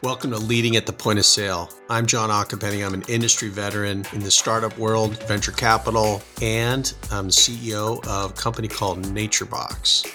Welcome to Leading at the Point of Sale. I'm John Accapenny. I'm an industry veteran in the startup world, venture capital, and I'm the CEO of a company called NatureBox.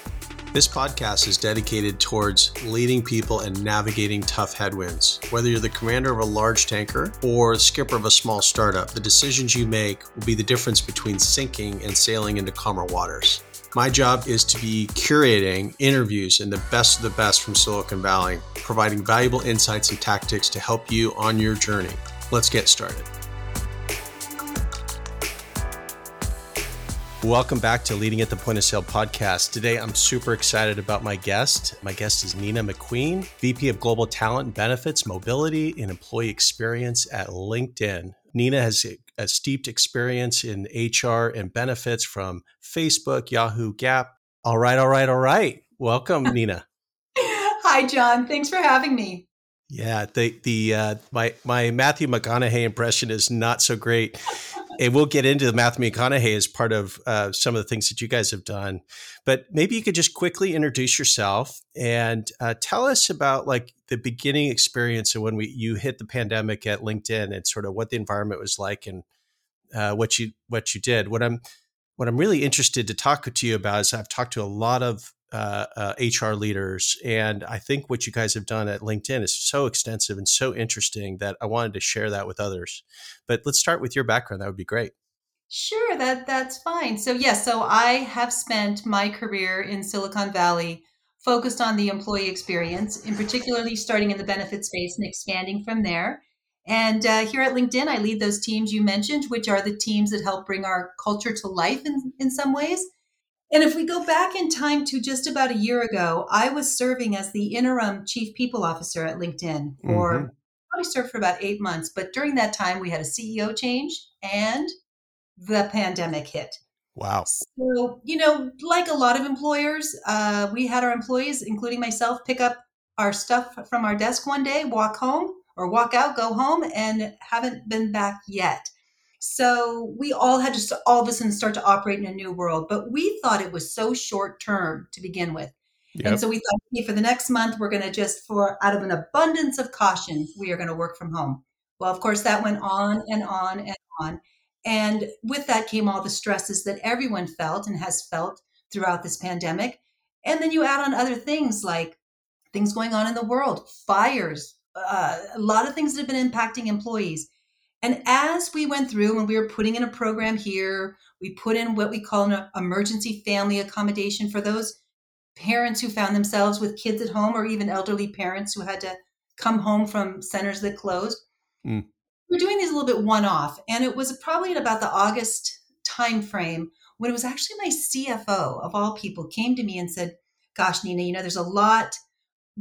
This podcast is dedicated towards leading people and navigating tough headwinds. Whether you're the commander of a large tanker or the skipper of a small startup, the decisions you make will be the difference between sinking and sailing into calmer waters. My job is to be curating interviews and the best of the best from Silicon Valley, providing valuable insights and tactics to help you on your journey. Let's get started. Welcome back to Leading at the Point of Sale podcast. Today, I'm super excited about my guest. My guest is Nina McQueen, VP of Global Talent Benefits, Mobility, and Employee Experience at LinkedIn. Nina has a steeped experience in HR and benefits from Facebook, Yahoo, Gap. All right, all right, all right. Welcome, Nina. Hi, John. Thanks for having me. Yeah, the the uh, my my Matthew McConaughey impression is not so great and we'll get into the Matthew McConaughey as part of uh, some of the things that you guys have done. But maybe you could just quickly introduce yourself and uh, tell us about like the beginning experience of when we you hit the pandemic at LinkedIn and sort of what the environment was like and uh, what you what you did. What I'm what I'm really interested to talk to you about is I've talked to a lot of uh, uh, HR leaders. And I think what you guys have done at LinkedIn is so extensive and so interesting that I wanted to share that with others. But let's start with your background. That would be great. Sure, that that's fine. So yes, so I have spent my career in Silicon Valley focused on the employee experience, and particularly starting in the benefit space and expanding from there. And uh, here at LinkedIn, I lead those teams you mentioned, which are the teams that help bring our culture to life in, in some ways. And if we go back in time to just about a year ago, I was serving as the interim chief people officer at LinkedIn for mm-hmm. probably served for about eight months. But during that time, we had a CEO change and the pandemic hit. Wow. So, you know, like a lot of employers, uh, we had our employees, including myself, pick up our stuff from our desk one day, walk home or walk out, go home, and haven't been back yet. So we all had to all of a sudden start to operate in a new world, but we thought it was so short term to begin with. Yep. And so we thought, okay, for the next month, we're going to just, for out of an abundance of caution, we are going to work from home. Well, of course, that went on and on and on. And with that came all the stresses that everyone felt and has felt throughout this pandemic. And then you add on other things like things going on in the world, fires, uh, a lot of things that have been impacting employees. And as we went through and we were putting in a program here, we put in what we call an emergency family accommodation for those parents who found themselves with kids at home or even elderly parents who had to come home from centers that closed. Mm. We're doing these a little bit one off. And it was probably in about the August timeframe when it was actually my CFO of all people came to me and said, Gosh, Nina, you know, there's a lot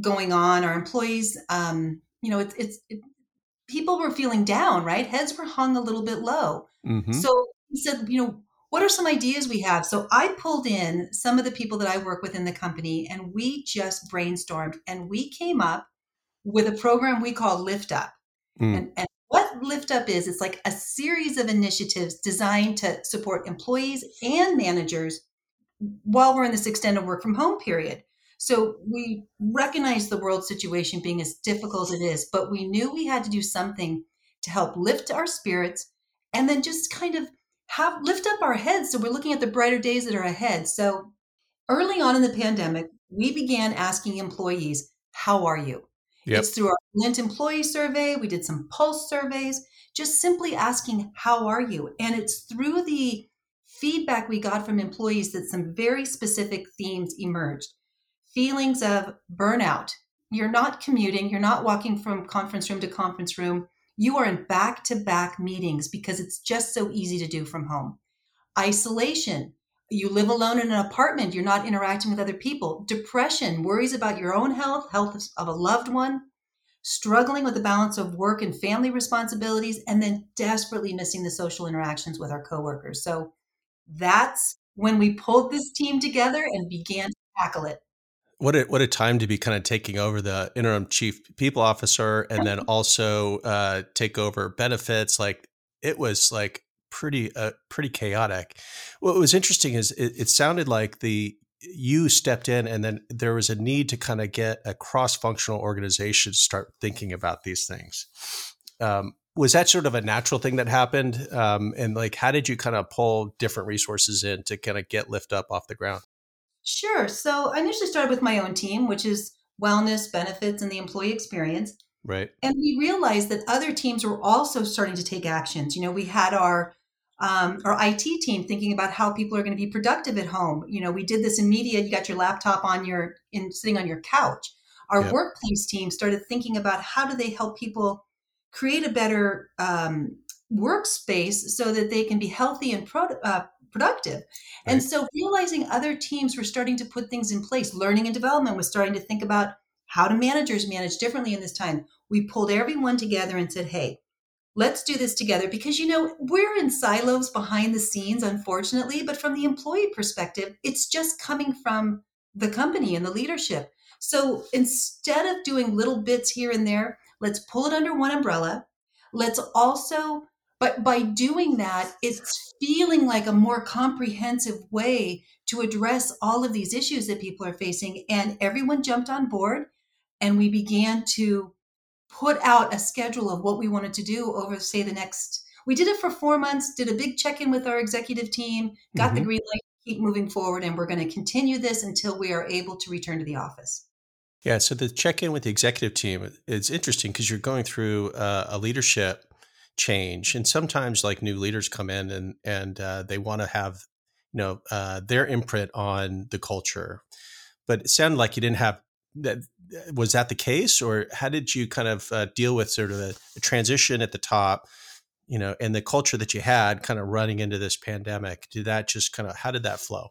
going on. Our employees, um, you know, it's, it's, it, people were feeling down, right? Heads were hung a little bit low. Mm-hmm. So he said, you know, what are some ideas we have? So I pulled in some of the people that I work with in the company and we just brainstormed and we came up with a program we call Lift Up. Mm. And, and Lift Up is, it's like a series of initiatives designed to support employees and managers while we're in this extended work from home period. So we recognize the world situation being as difficult as it is, but we knew we had to do something to help lift our spirits and then just kind of have lift up our heads so we're looking at the brighter days that are ahead. So early on in the pandemic, we began asking employees, How are you? Yep. It's through our Glint employee survey. We did some pulse surveys, just simply asking, How are you? And it's through the feedback we got from employees that some very specific themes emerged feelings of burnout. You're not commuting, you're not walking from conference room to conference room. You are in back to back meetings because it's just so easy to do from home. Isolation. You live alone in an apartment, you're not interacting with other people. Depression, worries about your own health, health of a loved one, struggling with the balance of work and family responsibilities, and then desperately missing the social interactions with our coworkers. So that's when we pulled this team together and began to tackle it what a what a time to be kind of taking over the interim chief people officer and then also uh, take over benefits. Like it was like pretty uh, pretty chaotic. What was interesting is it, it sounded like the you stepped in and then there was a need to kind of get a cross-functional organization to start thinking about these things. Um, was that sort of a natural thing that happened? Um, and like how did you kind of pull different resources in to kind of get lift up off the ground? Sure so i initially started with my own team which is wellness benefits and the employee experience. Right. And we realized that other teams were also starting to take actions. You know we had our um, our IT team thinking about how people are going to be productive at home. You know, we did this in media. You got your laptop on your in sitting on your couch. Our yep. workplace team started thinking about how do they help people create a better um, workspace so that they can be healthy and pro- uh, productive. Right. And so, realizing other teams were starting to put things in place, learning and development was starting to think about how do managers manage differently in this time. We pulled everyone together and said, "Hey, let's do this together. Because you know we're in silos behind the scenes unfortunately but from the employee perspective it's just coming from the company and the leadership. So instead of doing little bits here and there let's pull it under one umbrella. Let's also but by doing that it's feeling like a more comprehensive way to address all of these issues that people are facing. And everyone jumped on board and we began to put out a schedule of what we wanted to do over, say, the next. We did it for four months, did a big check in with our executive team, got mm-hmm. the green light, keep moving forward, and we're going to continue this until we are able to return to the office. Yeah, so the check in with the executive team is interesting because you're going through uh, a leadership change, and sometimes like new leaders come in and and uh, they want to have you know uh, their imprint on the culture, but it sounded like you didn't have that was that the case? Or how did you kind of uh, deal with sort of a, a, transition at the top you know and the culture that you had kind of running into this pandemic? Did that just kind of how did that flow?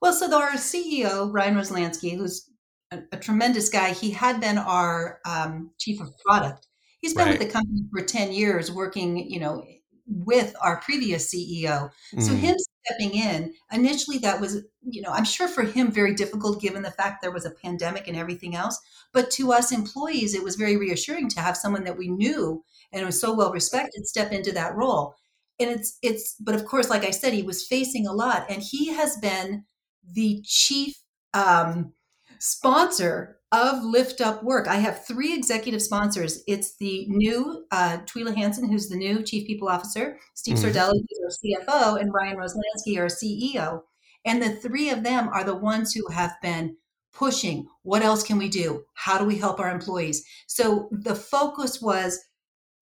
Well so our ceo ryan roslansky who's a, a tremendous guy he had been our um, chief of product. He's been right. with the company for 10 years working you know with our previous ceo mm. so him stepping in. Initially that was you know i'm sure for him very difficult given the fact there was a pandemic and everything else but to us employees it was very reassuring to have someone that we knew and was so well respected step into that role. And it's it's but of course like i said he was facing a lot and he has been the chief um, sponsor of Lift Up Work. I have three executive sponsors. It's the new uh, Teuila Hanson, who's the new Chief People Officer, Steve mm-hmm. Sordello, who's our CFO, and Ryan Roslansky, our CEO. And the three of them are the ones who have been pushing. What else can we do? How do we help our employees? So the focus was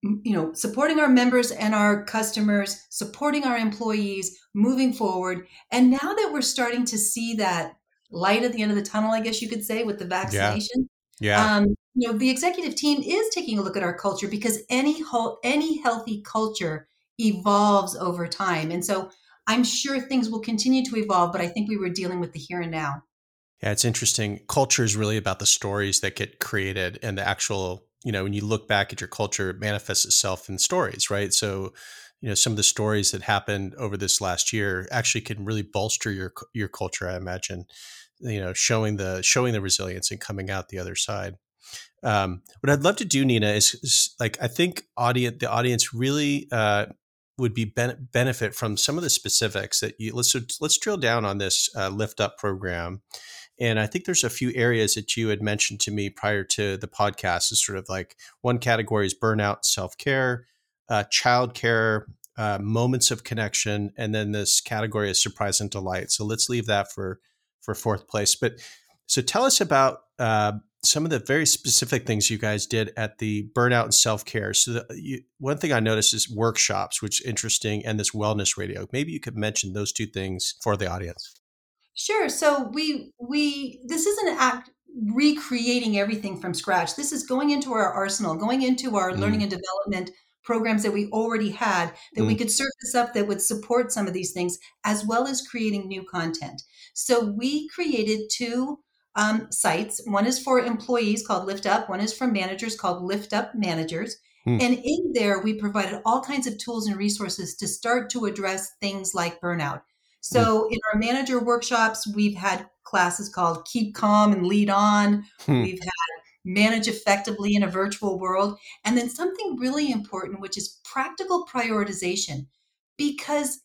you know supporting our members and our customers supporting our employees moving forward and now that we're starting to see that light at the end of the tunnel, I guess you could say, with the vaccination. Yeah. yeah. Um, you know, the executive team is taking a look at our culture because any whole, any healthy culture evolves over time, and so I'm sure things will continue to evolve. But I think we were dealing with the here and now. Yeah, it's interesting. Culture is really about the stories that get created and the actual. You know, when you look back at your culture, it manifests itself in stories, right? So, you know some of the stories that happened over this last year actually can really bolster your your culture i imagine you know showing the showing the resilience and coming out the other side. Um, what i'd love to do nina is, is like i think audience the audience really uh, would be ben- benefit from some of the specifics that you let's let's drill down on this uh, lift up program. And i think there's a few areas that you had mentioned to me prior to the podcast. Is sort of like one category is burnout self-care uh, uh, moments of connection, and then this category is surprise and delight. So let's leave that for for fourth place. But so tell us about uh, some of the very specific things you guys did at the burnout and self care. So the, you, one thing I noticed is workshops, which is interesting, and this wellness radio. Maybe you could mention those two things for the audience. Sure. So we we this isn't act recreating everything from scratch. This is going into our arsenal, going into our mm. learning and development programs that we already had that mm. we could surface up that would support some of these things, as well as creating new content. So we created two um, sites. One is for employees called Lift Up, one is for managers called Lift Up Managers. Mm. And in there, we provided all kinds of tools and resources to start to address things like burnout. So mm. in our manager workshops, we've had classes called Keep Calm and Lead On. Hmm. We've manage effectively in a virtual world. And then something really important, which is practical prioritization, because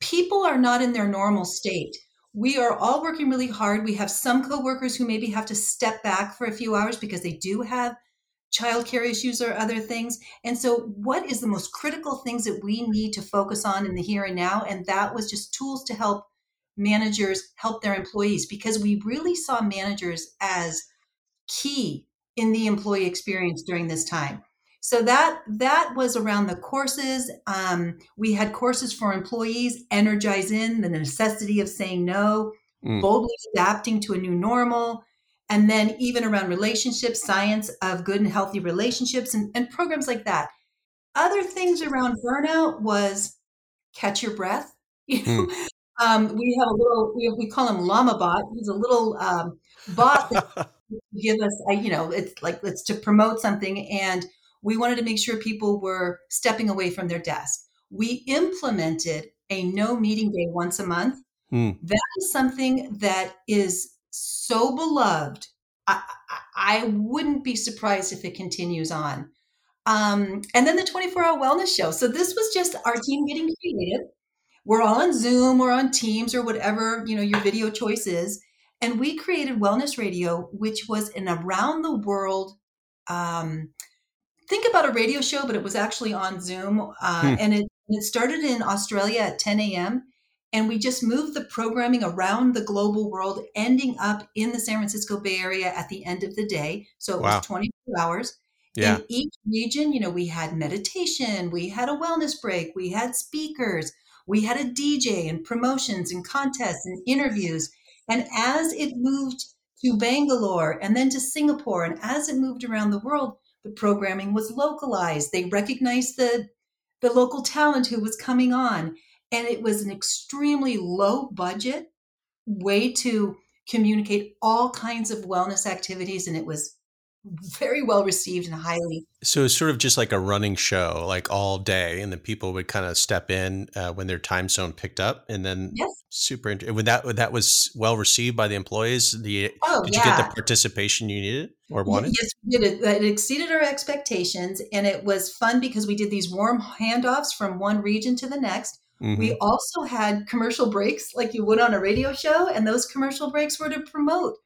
people are not in their normal state. we are all working really hard. We have some coworkers who maybe have to step back for a few hours because they do have childcare issues or other things. And so, what is the most critical things that we need to focus on in the here and now? And that was just tools to help managers help their employees because we really saw managers as key in the employee experience during this time. So that that was around the courses. Um, we had courses for employees, energize in the necessity of saying no, mm. boldly adapting to a new normal, and then even around relationships, science of good and healthy relationships, and, and programs like that. Other things around burnout was catch your breath. You know, mm. um, we have a little we, we call him Llama Bot. He's a little um, bot give us, a, you know, it's like it's to promote something and we wanted to make sure people were stepping away from their desk. We implemented a no meeting day once a month. Mm. That is something that is so beloved. I, I, wouldn't be surprised if it continues on. Um, and then the 24 hour wellness show. So this was just our team getting creative. We're all on Zoom or on Teams or whatever, you know, your video choice is. And we created Wellness Radio, which was an around the world um, think about a radio show, but it was actually on Zoom. Uh, hmm. And it, it started in Australia at 10 a.m. And we just moved the programming around the global world, ending up in the San Francisco Bay Area at the end of the day. So it wow. was 24 hours. Yeah. In each region, you know, we had meditation, we had a wellness break, we had speakers, we had a DJ and promotions and contests and interviews. And as it moved to Bangalore and then to Singapore, and as it moved around the world, the programming was localized. They recognized the the local talent who was coming on, and it was an extremely low budget way to communicate all kinds of wellness activities, and it was very well received and highly. So it's sort of just like a running show, like all day, and then people would kind of step in uh, when their time zone picked up, and then yes. super. When that that was well received by the employees, the oh, did yeah. you get the participation you needed or wanted? Yes, we did. It, it exceeded our expectations, and it was fun because we did these warm handoffs from one region to the next. Mm-hmm. We also had commercial breaks like you would on a radio show, and those commercial breaks were to promote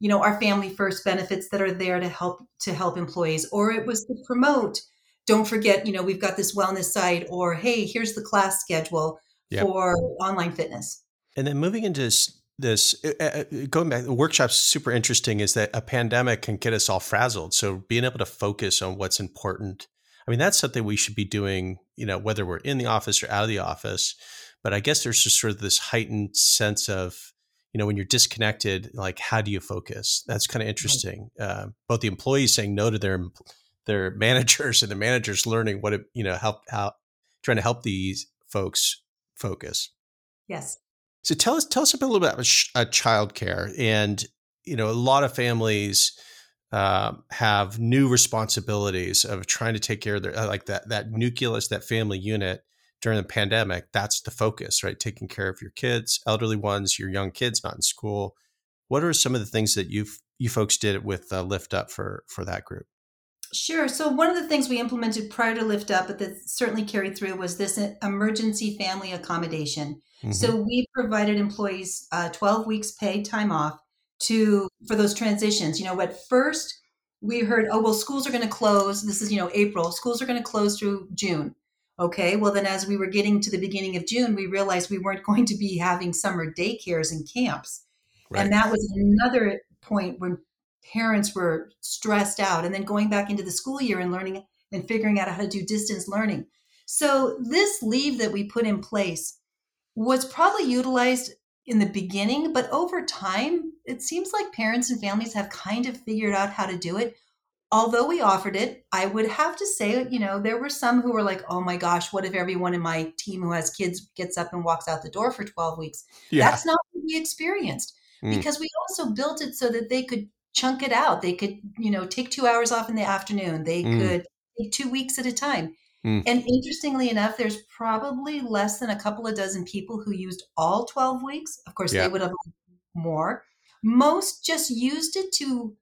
you know our family first benefits that are there to help to help employees or it was to promote don't forget you know we've got this wellness site or hey here's the class schedule for online fitness. And then moving into this, this uh, uh, uh, going back the workshop's super interesting is that a pandemic can get us all frazzled. So being able to focus on what's important i mean that's something we should be doing you know whether we're in the office or out of the office. But i guess there's just sort of this heightened sense of you know when you're disconnected like how do you focus? That's kind of interesting right. uh, both the employees saying no to their their managers and the managers learning what it you know help how trying to help these folks focus. Yes. So tell us tell us a little bit about uh, child care and you know a lot of families uh, have new responsibilities of trying to take care of their uh, like that that nucleus that family unit during the pandemic, that's the focus, right? Taking care of your kids, elderly ones, your young kids not in school. What are some of the things that you you folks did with uh, Lift Up for for that group? Sure. So one of the things we implemented prior to Lift Up, but that certainly carried through, was this emergency family accommodation. Mm-hmm. So we provided employees uh, 12 weeks paid time off to for those transitions. You know, at first we heard, oh well, schools are going to close. This is you know April. Schools are going to close through June. Okay, well, then as we were getting to the beginning of June, we realized we weren't going to be having summer daycares and camps. Right. And that was another point when parents were stressed out and then going back into the school year and learning and figuring out how to do distance learning. So, this leave that we put in place was probably utilized in the beginning, but over time, it seems like parents and families have kind of figured out how to do it although we offered it, I would have to say, you know, there were some who were like, oh my gosh, what if everyone in my team who has kids gets up and walks out the door for 12 weeks? Yeah. That's not what we experienced mm. because we also built it so that they could chunk it out. They could, you know, take two hours off in the afternoon. They mm. could take two weeks at a time. Mm. And interestingly enough, there's probably less than a couple of dozen people who used all 12 weeks. Of course, yeah. they would have more. Most just used it to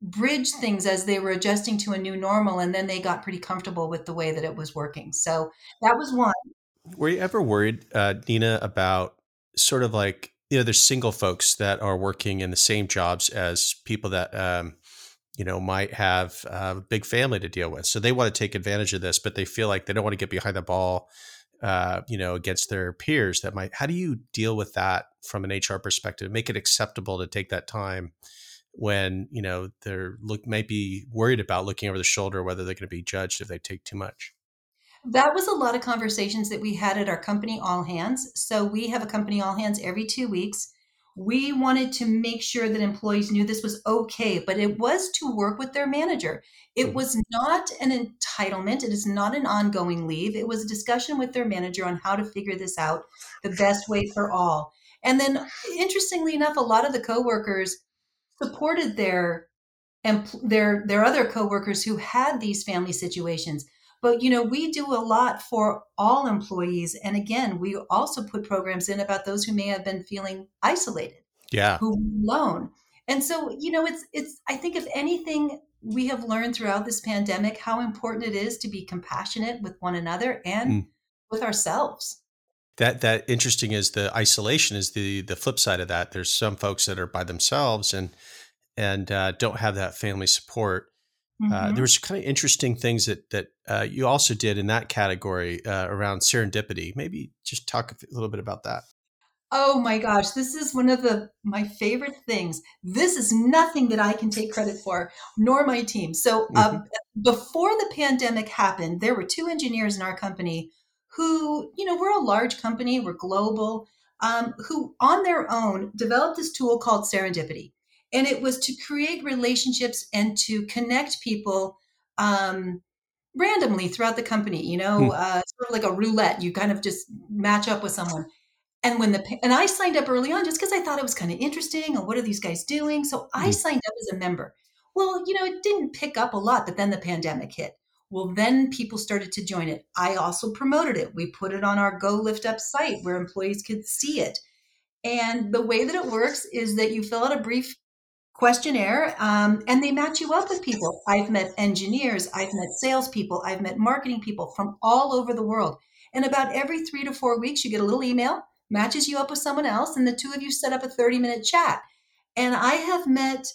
bridge things as they were adjusting to a new normal and then they got pretty comfortable with the way that it was working so that was one were you ever worried uh, nina about sort of like you know, there's single folks that are working in the same jobs as people that, um, you know, might have a big family to deal with. So they want to take advantage of this, but they feel like they don't want to get behind the ball, uh, you know, against their peers that might. How do you deal with that from an HR perspective? Make it acceptable to take that time when you know they're look might be worried about looking over the shoulder whether they're going to be judged if they take too much. That was a lot of conversations that we had at our company all hands. So we have a company all hands every two weeks. We wanted to make sure that employees knew this was okay, but it was to work with their manager. It mm-hmm. was not an entitlement. It is not an ongoing leave. It was a discussion with their manager on how to figure this out the best way for all. And then, interestingly enough, a lot of the coworkers supported their and their their other coworkers who had these family situations but you know, we do a lot for all employees. And again, we also put programs in about those who may have been feeling isolated. Yeah. Who alone. And so, you know, it's it's I think if anything we have learned throughout this pandemic how important it is to be compassionate with one another and mm. with ourselves. That that interesting is the isolation is the the flip side of that. There's some folks that are by themselves and and uh, don't have that family support. Mm-hmm. Uh, there was kind of interesting things that that uh, you also did in that category uh, around serendipity. Maybe just talk a little bit about that. Oh my gosh, this is one of the my favorite things. This is nothing that I can take credit for, nor my team. So um, mm-hmm. before the pandemic happened, there were two engineers in our company who, you know, we're a large company, we're global, um, who on their own developed this tool called Serendipity. And it was to create relationships and to connect people um, randomly throughout the company you know hmm. uh, sort of like a roulette. You kind of just match up with someone. And when the and i signed up early on just because i thought it was kind of interesting and what are these guys doing? So i hmm. signed up as a member. Well you know it didn't pick up a lot but then the pandemic hit well then people started to join it i also promoted it we put it on our go lift up site where employees could see it and the way that it works is that you fill out a brief questionnaire um, and they match you up with people. I've met engineers, I've met salespeople, I've met marketing people from all over the world. And about every three to four weeks, you get a little email, matches you up with someone else, and the two of you set up a 30 minute chat. And I have met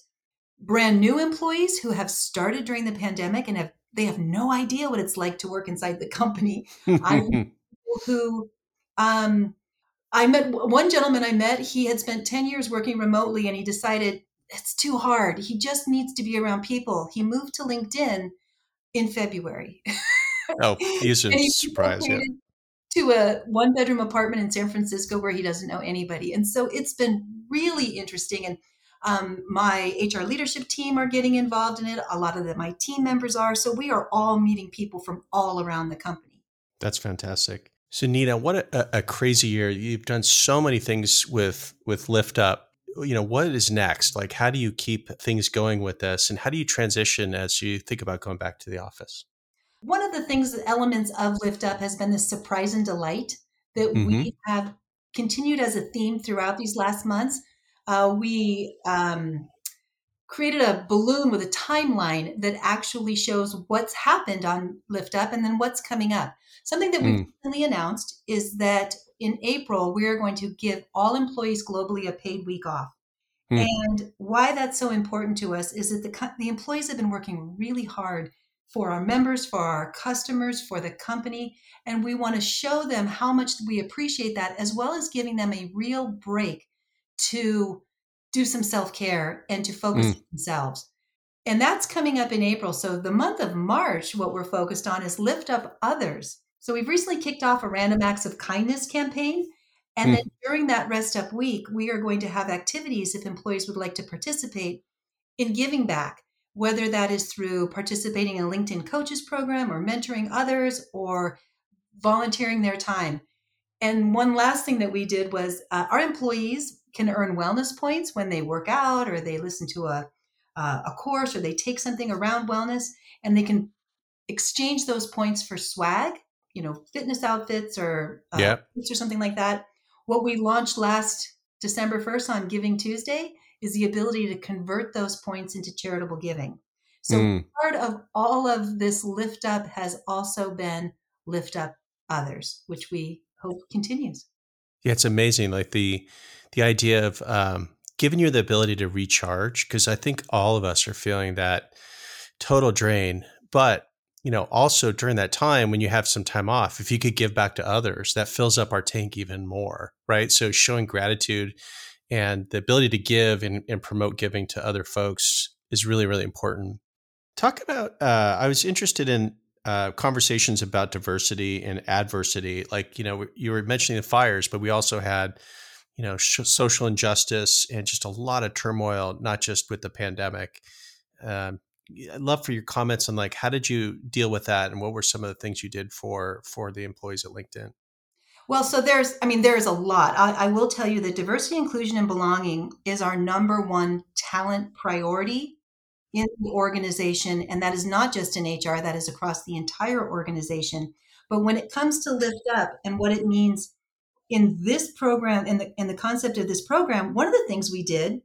brand new employees who have started during the pandemic and have they have no idea what it's like to work inside the company. I've who um, I met one gentleman I met, he had spent 10 years working remotely and he decided it's too hard. He just needs to be around people. He moved to LinkedIn in February. Oh, he's a surprise. Yeah. To a one bedroom apartment in San Francisco where he doesn't know anybody. And so it's been really interesting. And um, my HR leadership team are getting involved in it. A lot of the, my team members are. So we are all meeting people from all around the company. That's fantastic. So Nina, what a, a crazy year! You've done so many things with with Lift Up you know what is next like how do you keep things going with this and how do you transition as you think about going back to the office one of the things the elements of lift up has been the surprise and delight that mm-hmm. we have continued as a theme throughout these last months uh, we um, created a balloon with a timeline that actually shows what's happened on lift up and then what's coming up something that we mm. recently announced is that in April, we are going to give all employees globally a paid week off. Hmm. And why that's so important to us is that the, the employees have been working really hard for our members, for our customers, for the company. And we want to show them how much we appreciate that, as well as giving them a real break to do some self care and to focus mm. themselves. And that's coming up in April. So, the month of March, what we're focused on is lift up others. So we've recently kicked off a random acts of kindness campaign. And mm. then during that rest up week, we are going to have activities if employees would like to participate in giving back, whether that is through participating in a LinkedIn coaches program or mentoring others or volunteering their time. And one last thing that we did was uh, our employees can earn wellness points when they work out or they listen to a, uh, a course or they take something around wellness, and they can exchange those points for swag you know fitness outfits or uh, yeah. or something like that. What we launched last December 1st on Giving Tuesday is the ability to convert those points into charitable giving. So mm. part of all of this lift up has also been lift up others, which we hope continues. Yeah, it's amazing. Like the the idea of um, giving you the ability to recharge because I think all of us are feeling that total drain. But you know, also during that time when you have some time off, if you could give back to others, that fills up our tank even more, right? So showing gratitude and the ability to give and, and promote giving to other folks is really, really important. Talk about. Uh, I was interested in uh, conversations about diversity and adversity. Like you know, you were mentioning the fires, but we also had you know sh- social injustice and just a lot of turmoil, not just with the pandemic. Um, I'd love for your comments on like how did you deal with that, and what were some of the things you did for for the employees at LinkedIn. Well, so there's, I mean, there's a lot. I, I will tell you that diversity, inclusion, and belonging is our number one talent priority in the organization. And that is not just in HR, that is across the entire organization. But when it comes to Lift Up and what it means in this program, in the, in the concept of this program, one of the things we did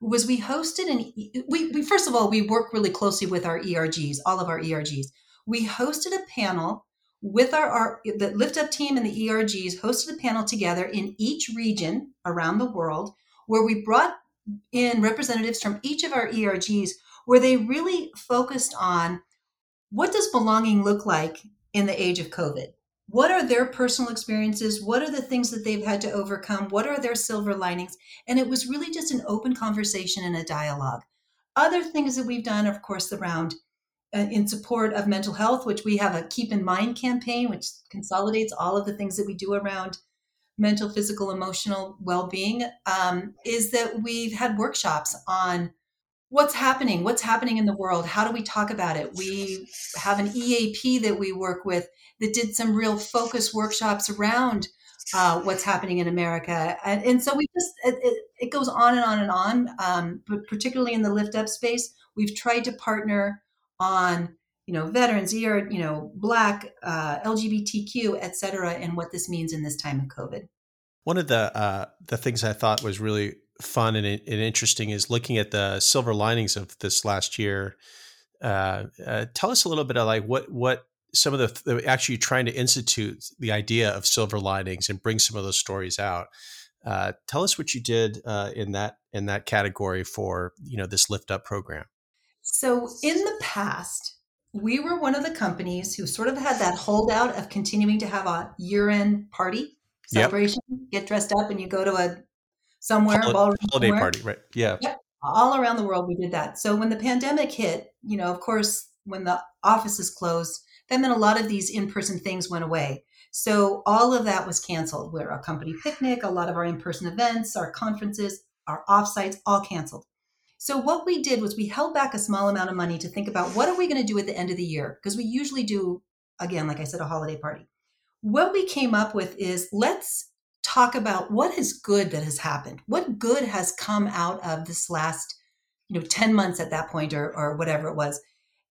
was we hosted an, we, we first of all, we work really closely with our ERGs, all of our ERGs. We hosted a panel with our, our the Lift Up team and the ERGs hosted a panel together in each region around the world where we brought in representatives from each of our ERGs where they really focused on what does belonging look like in the age of COVID? What are their personal experiences? What are the things that they've had to overcome? What are their silver linings? And it was really just an open conversation and a dialogue. Other things that we've done, of course, around uh, in support of mental health, which we have a Keep in Mind campaign, which consolidates all of the things that we do around mental, physical, emotional well being, um, is that we've had workshops on what's happening? What's happening in the world? How do we talk about it? We have an eap that we work with that did some real focus workshops around uh, what's happening in america. And, and so we just it, it, goes on and on and on um, but particularly in the lift up space we've tried to partner on you know veterans er you know black uh, lgbtq et cetera and what this means in this time of covid. One of the uh, the things i thought was really fun and, and, interesting is looking at the silver linings of this last year. Uh, uh, tell us a little bit of like what what some of the, the, actually trying to institute the idea of silver linings and bring some of those stories out. Uh, tell us what you did uh, in that in that category for you know this lift up program. So in the past, we were one of the companies who sort of had that holdout of continuing to have a year end party celebration, yep. get dressed up, and you go to a somewhere, holiday, holiday somewhere. party, right? Yeah. Yep. All around the world, we did that. So when the pandemic hit, you know, of course, when the offices closed, that meant a lot of these in-person things went away. So all of that was canceled. We're a company picnic, a lot of our in-person events, our conferences, our offsites, all canceled. So what we did was we held back a small amount of money to think about what are we going to do at the end of the year because we usually do again like I said a holiday party. What we came up with is let's talk about what is good that has happened. What good has come out of this last, you know, 10 months at that point or, or whatever it was.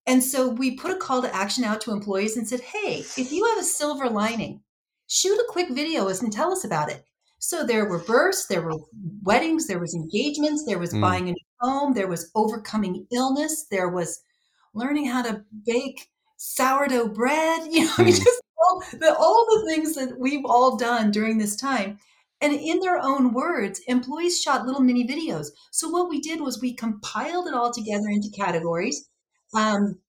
And so we put a call to action out to employees and said, hey, if you have a silver lining, shoot a quick video and tell us about it. So there were births, there were weddings, there was engagements, there was mm. buying a new home, there was overcoming illness, there was learning how to bake sourdough bread, you know, mm. just all the, all the things that we've all done during this time. And in their own words, employees shot little mini videos. So what we did was we compiled it all together into categories. Um,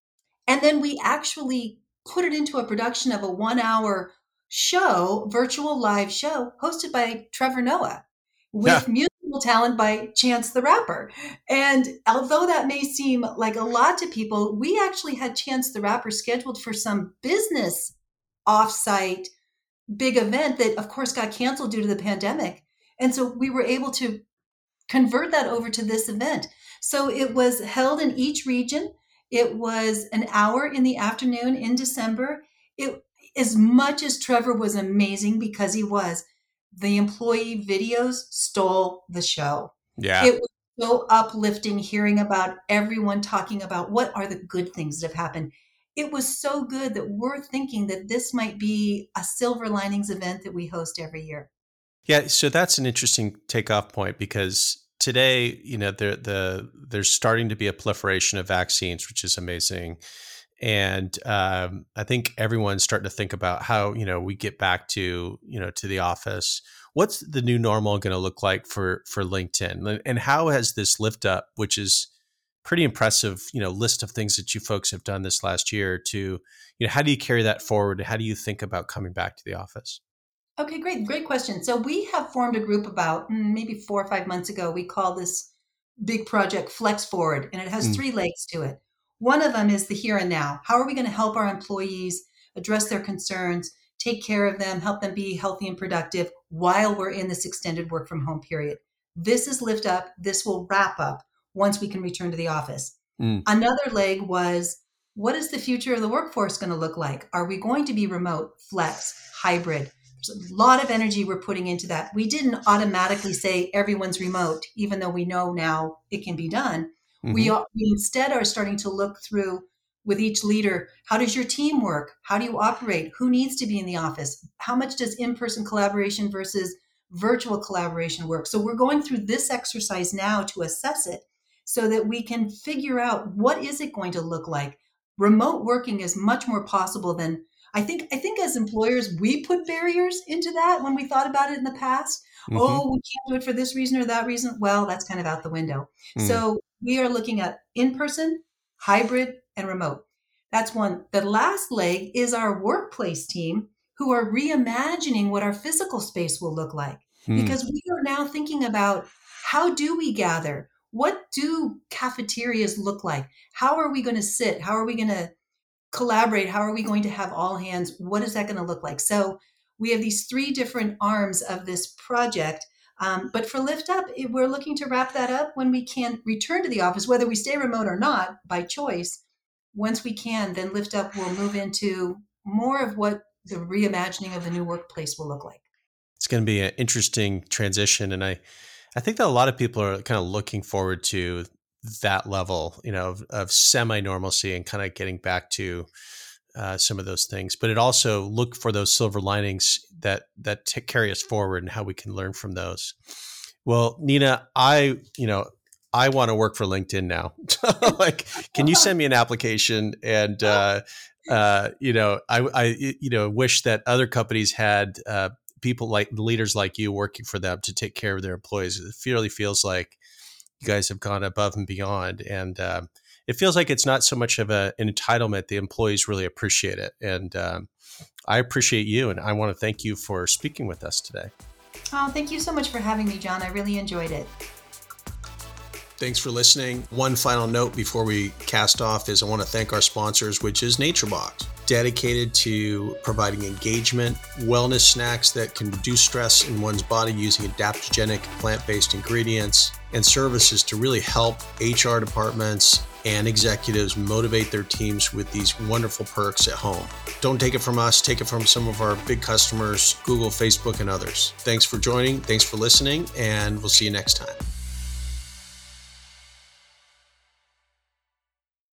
and then we actually put it into a production of a one hour show, virtual live show hosted by Trevor Noah with yeah. musical talent by Chance the Rapper. And although that may seem like a lot to people, we actually had Chance the Rapper scheduled for some business offsite big event that of course got canceled due to the pandemic. And so we were able to convert that over to this event. So it was held in each region. It was an hour in the afternoon in december. It as much as trevor was amazing because he was the employee videos stole the show. Yeah. It was so uplifting hearing about everyone talking about what are the good things that have happened it was so good that we're thinking that this might be a silver linings event that we host every year. Yeah, so that's an interesting takeoff point because today, you know, there the there's starting to be a proliferation of vaccines, which is amazing. And um, I think everyone's starting to think about how you know we get back to you know to the office. what's the new normal going to look like for for LinkedIn, and how has this lift up, which is pretty impressive, you know, list of things that you folks have done this last year to, you know, how do you carry that forward? How do you think about coming back to the office? Okay, great, great question. So we have formed a group about mm, maybe four or five months ago. We call this big project Flex Forward, and it has mm. three legs to it. One of them is the here and now. How are we going to help our employees address their concerns, take care of them, help them be healthy and productive while we're in this extended work from home period? This is lift up. This will wrap up once we can return to the office. Mm. Another leg was what is the future of the workforce going to look like? Are we going to be remote, flex, hybrid? There's a lot of energy we're putting into that. We didn't automatically say everyone's remote, even though we know now it can be done. Mm-hmm. We, are, we instead are starting to look through with each leader how does your team work? How do you operate? Who needs to be in the office? How much does in person collaboration versus virtual collaboration work? So we're going through this exercise now to assess it so that we can figure out what is it going to look like. Remote working is much more possible than I think I think as employers we put barriers into that when we thought about it in the past. Mm-hmm. Oh, we can't do it for this reason or that reason. Well, that's kind of out the window. Mm. So we are looking at in person, hybrid, and remote. That's one. The last leg is our workplace team who are reimagining what our physical space will look like. Mm. Because we are now thinking about how do we gather? What do cafeterias look like? How are we going to sit? How are we going to collaborate? How are we going to have all hands? What is that going to look like? So we have these three different arms of this project. Um, but for Lift Up, we're looking to wrap that up when we can return to the office, whether we stay remote or not by choice. Once we can, then Lift Up will move into more of what the reimagining of the new workplace will look like. It's going to be an interesting transition. And I, I think that a lot of people are kind of looking forward to that level, you know, of, of semi normalcy and kind of getting back to uh, some of those things. But it also look for those silver linings that that t- carry us forward and how we can learn from those. Well, Nina, I you know I want to work for LinkedIn now. like, can you send me an application? And uh, uh, you know, I, I you know wish that other companies had uh, people like leaders like you working for them to take care of their employees. It really feels like you guys have gone above and beyond, and um, it feels like it's not so much of a, an entitlement. The employees really appreciate it, and um, I appreciate you, and I want to thank you for speaking with us today. Oh, thank you so much for having me, John. I really enjoyed it. Thanks for listening. One final note before we cast off is I want to thank our sponsors, which is NatureBox, dedicated to providing engagement, wellness snacks that can reduce stress in one's body using adaptogenic plant based ingredients, and services to really help HR departments and executives motivate their teams with these wonderful perks at home. Don't take it from us, take it from some of our big customers, Google, Facebook, and others. Thanks for joining, thanks for listening, and we'll see you next time.